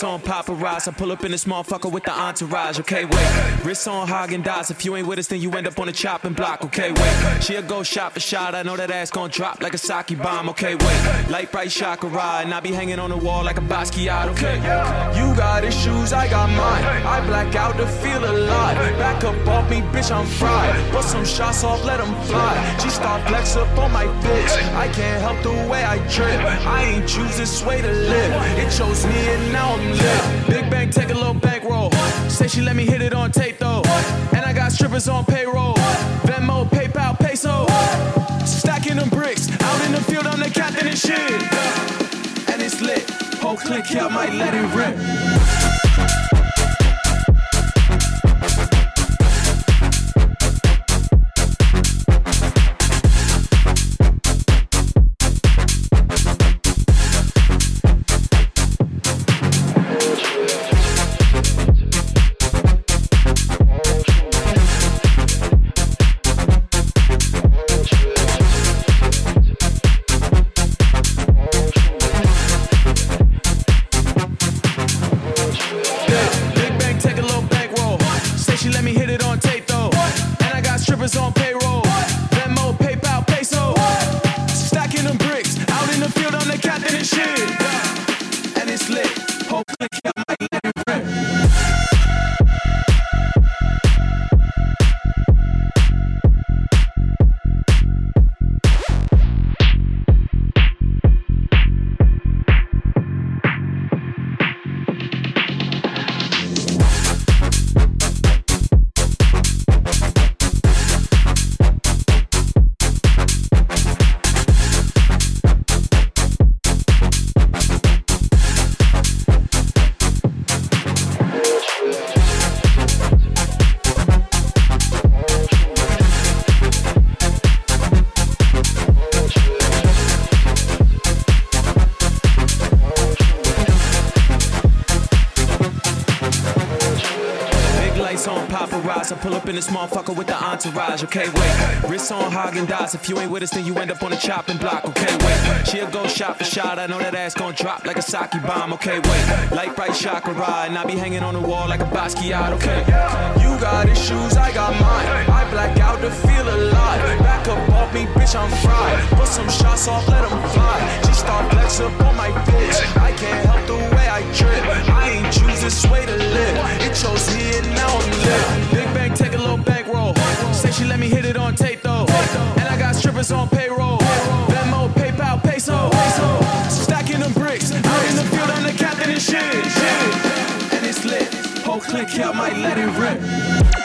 paparazzi. I pull up in this motherfucker with the entourage. Okay, wait. Wrist on Häagen-Dazs. If you ain't with us, then you end up on the chopping block. Okay, wait. She'll go shot for shot. I know that ass gon' drop like a sake bomb. Okay, wait. Light bright chakra, and I be hanging on the wall like a Basquiat. Okay. You got issues, I got mine. I black out to feel alive. Back up off me, bitch, I'm fried. Bust some shots off, let them fly. She start flex up on my bitch. I can't help the way I trip. I ain't choose this way to live. It chose me, and now I'm lit. Big Bang, take a little bankroll. Say she let me hit it on tape though. And I got strippers on payroll. Venmo, PayPal, peso. Stacking them bricks. Out in the field, I'm the captain and shit. And it's lit. Whole click here, might let it rip. Okay, wait. Wrist on Häagen-Dazs. If you ain't with us, then you end up on the chopping block. Okay, wait. She'll go shot for shot. I know that ass gon' drop like a sake bomb. Okay, wait. Light bright chakra and I be hanging on the wall like a Basquiat. Okay. You got issues, I got mine. I black out to feel alive. Back up off me, bitch, I'm fried. Put some shots off, let 'em fly. She start flex up on my bitch. I can't help the way I trip. I ain't choose this way to live. It chose me and now I'm lit. Big bang, take a little bankroll. Say she let me hit it on tape though. And I got strippers on payroll. Venmo, PayPal, peso. Stacking them bricks. Out in the field, I'm the captain and shit. And it's lit. Whole click here, might let it rip.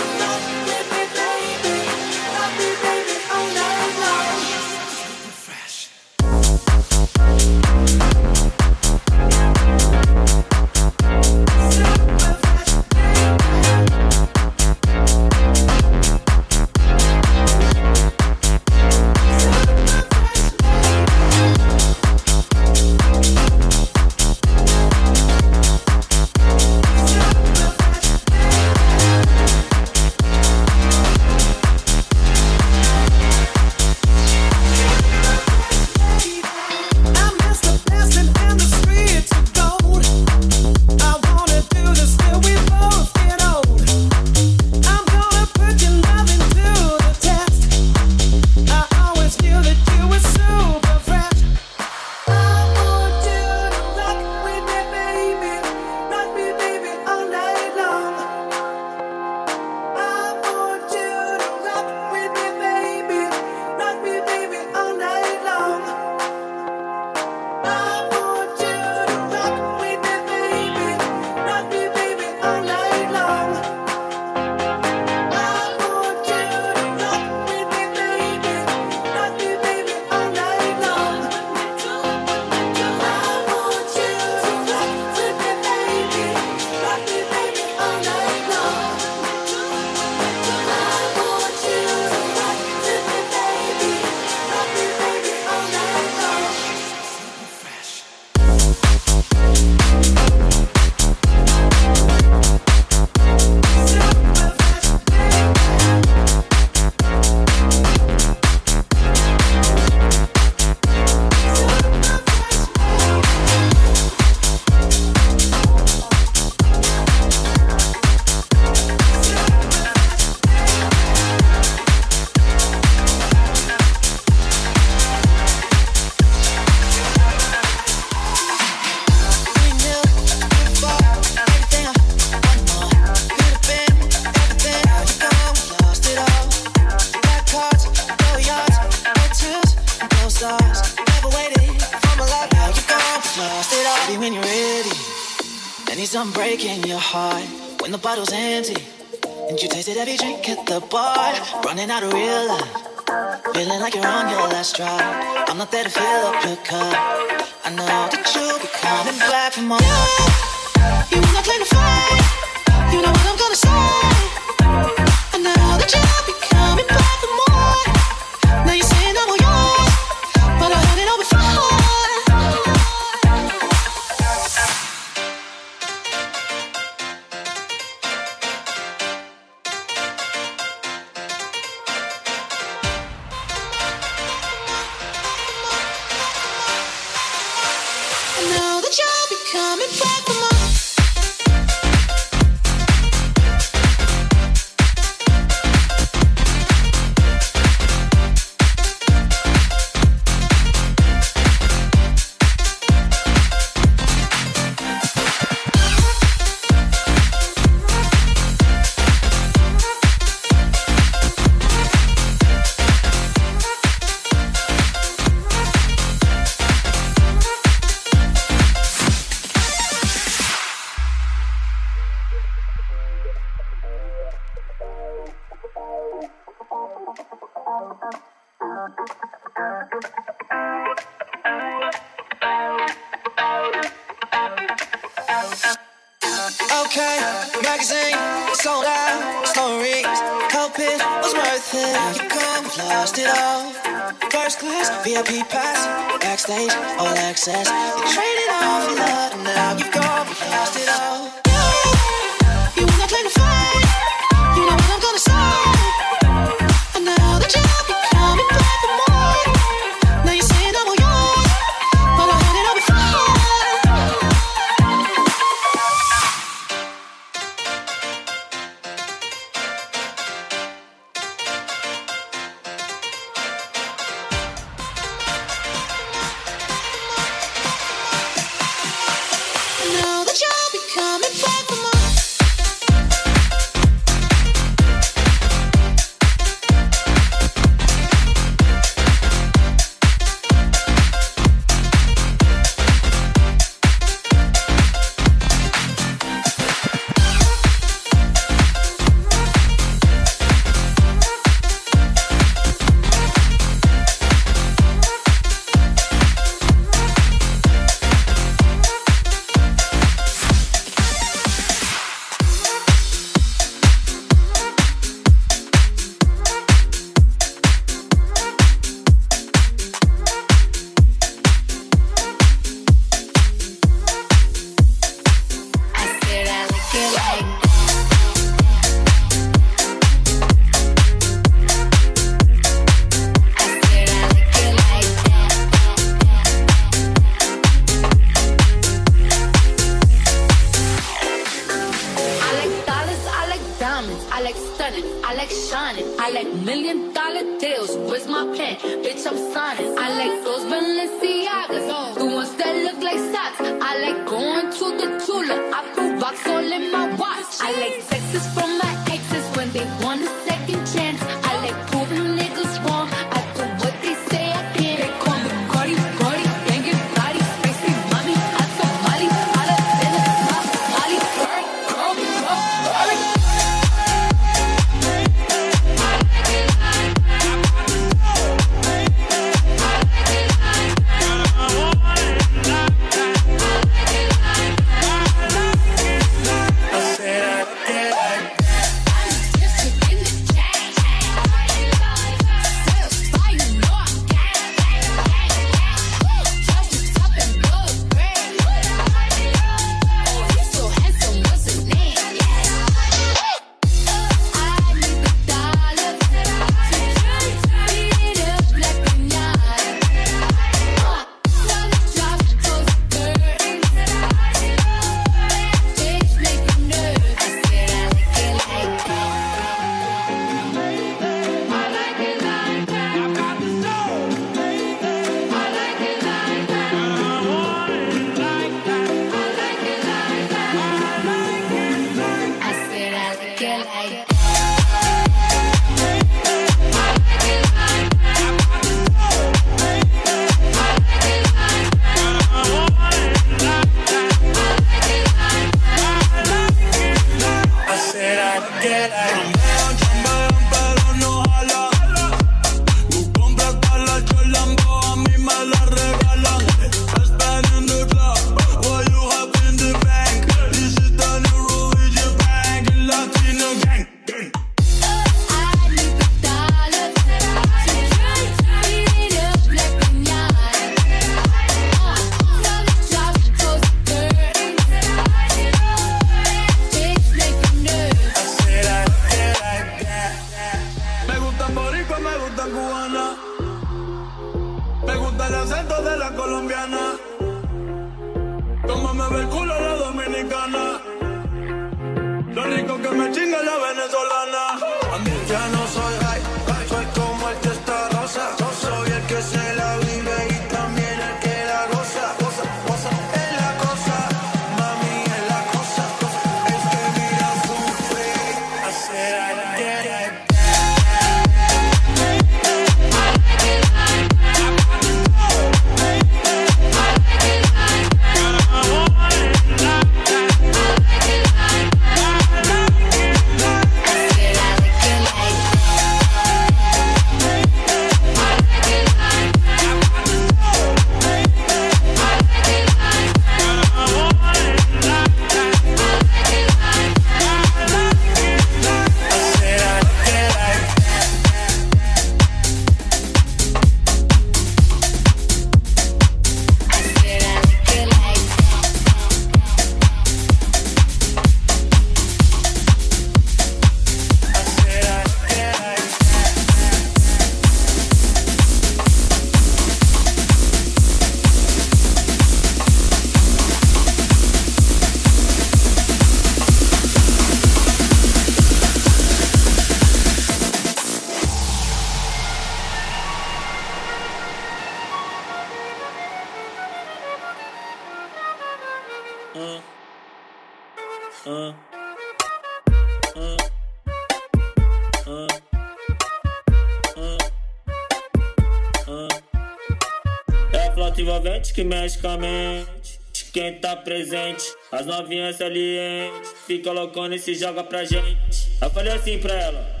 freneticamente. Quem tá presente, as novinhas salientes. Fica loucona e se joga pra gente. Eu falei assim pra ela.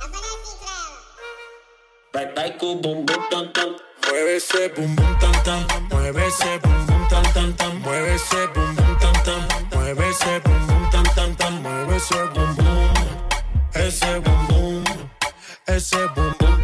Eu falei assim pra ela. Vai, vai com o bumbum tam tam. Mueve esse bumbum tam tam. Mueve esse bumbum tam tam tam. Mueve esse bumbum tam tam. Mueve esse bumbum tam tam tam. Mueve esse bumbum. Esse bumbum. Esse bumbum.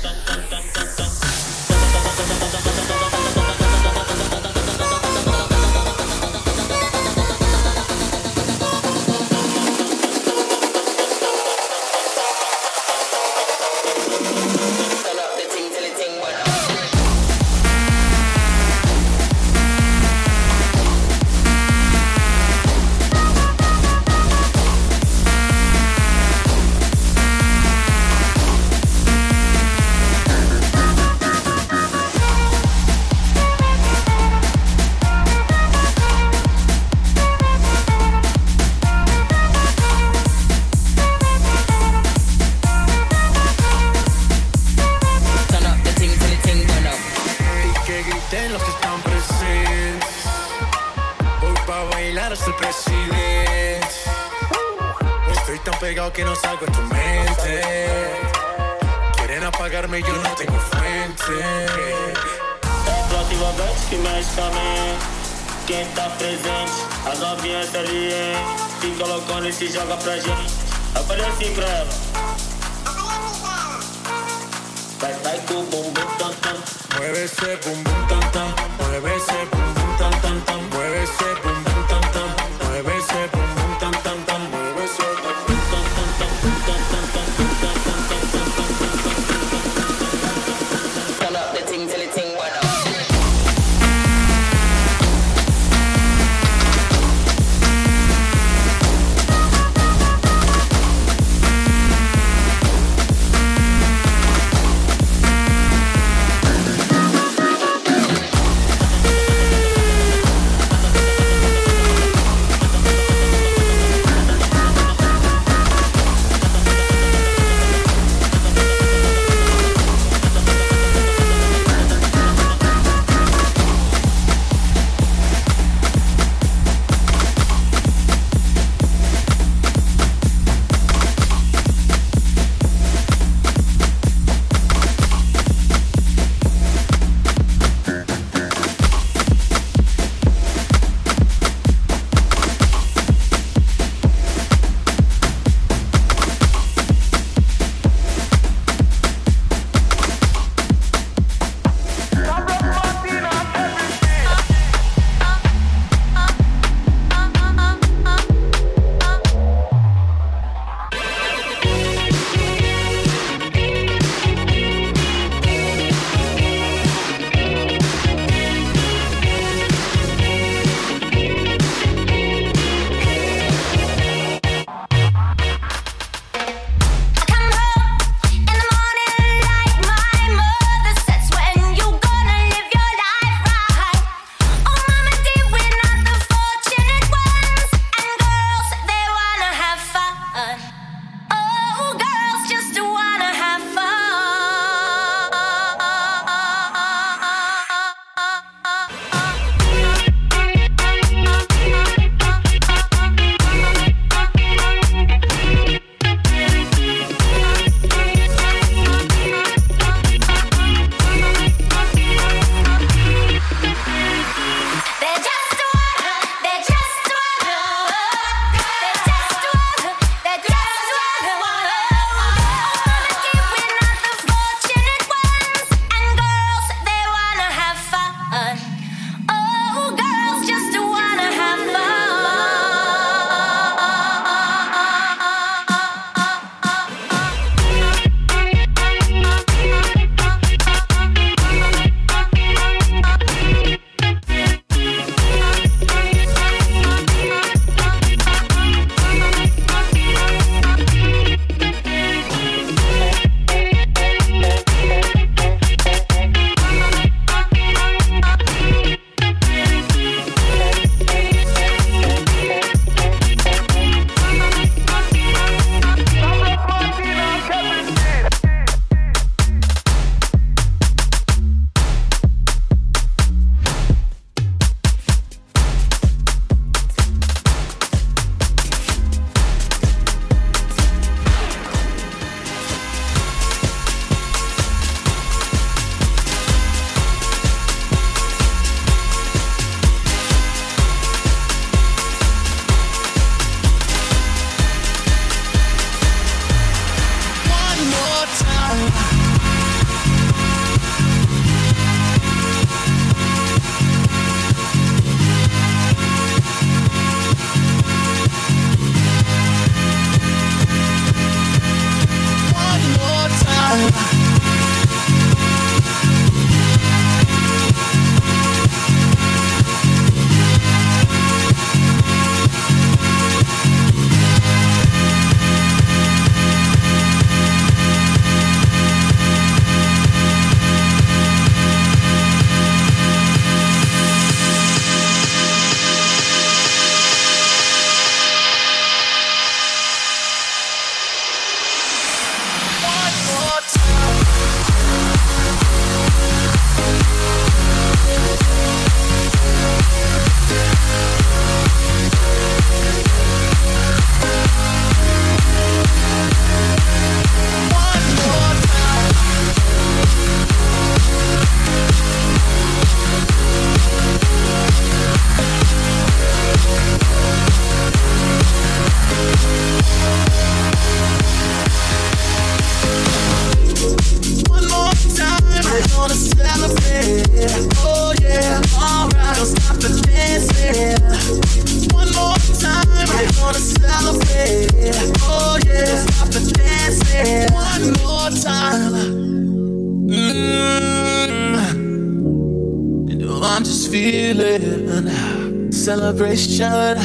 celebration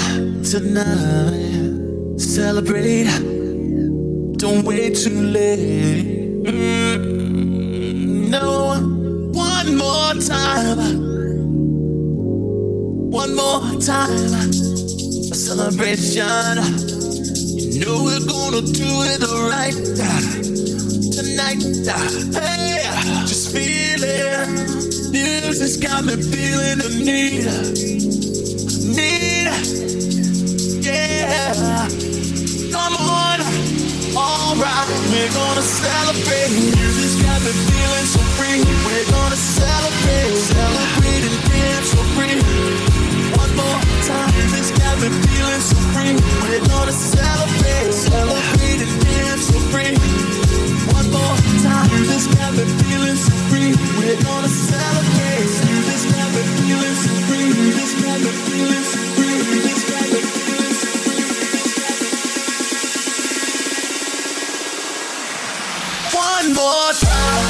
tonight. Celebrate. Don't wait too late. Mm-hmm. No, one more time. One more time. A celebration. You know we're gonna do it right tonight. Hey, just feel it. Music's got me feeling the need need. Yeah, come on, alright, we're gonna celebrate. Music's got me feeling so free. We're gonna celebrate, celebrate and dance so free. One more time, music's got me feeling so free. We're gonna celebrate, celebrate and dance so free. One more time, music's got me feeling so free. We're gonna celebrate, music's got me feeling so free one more time.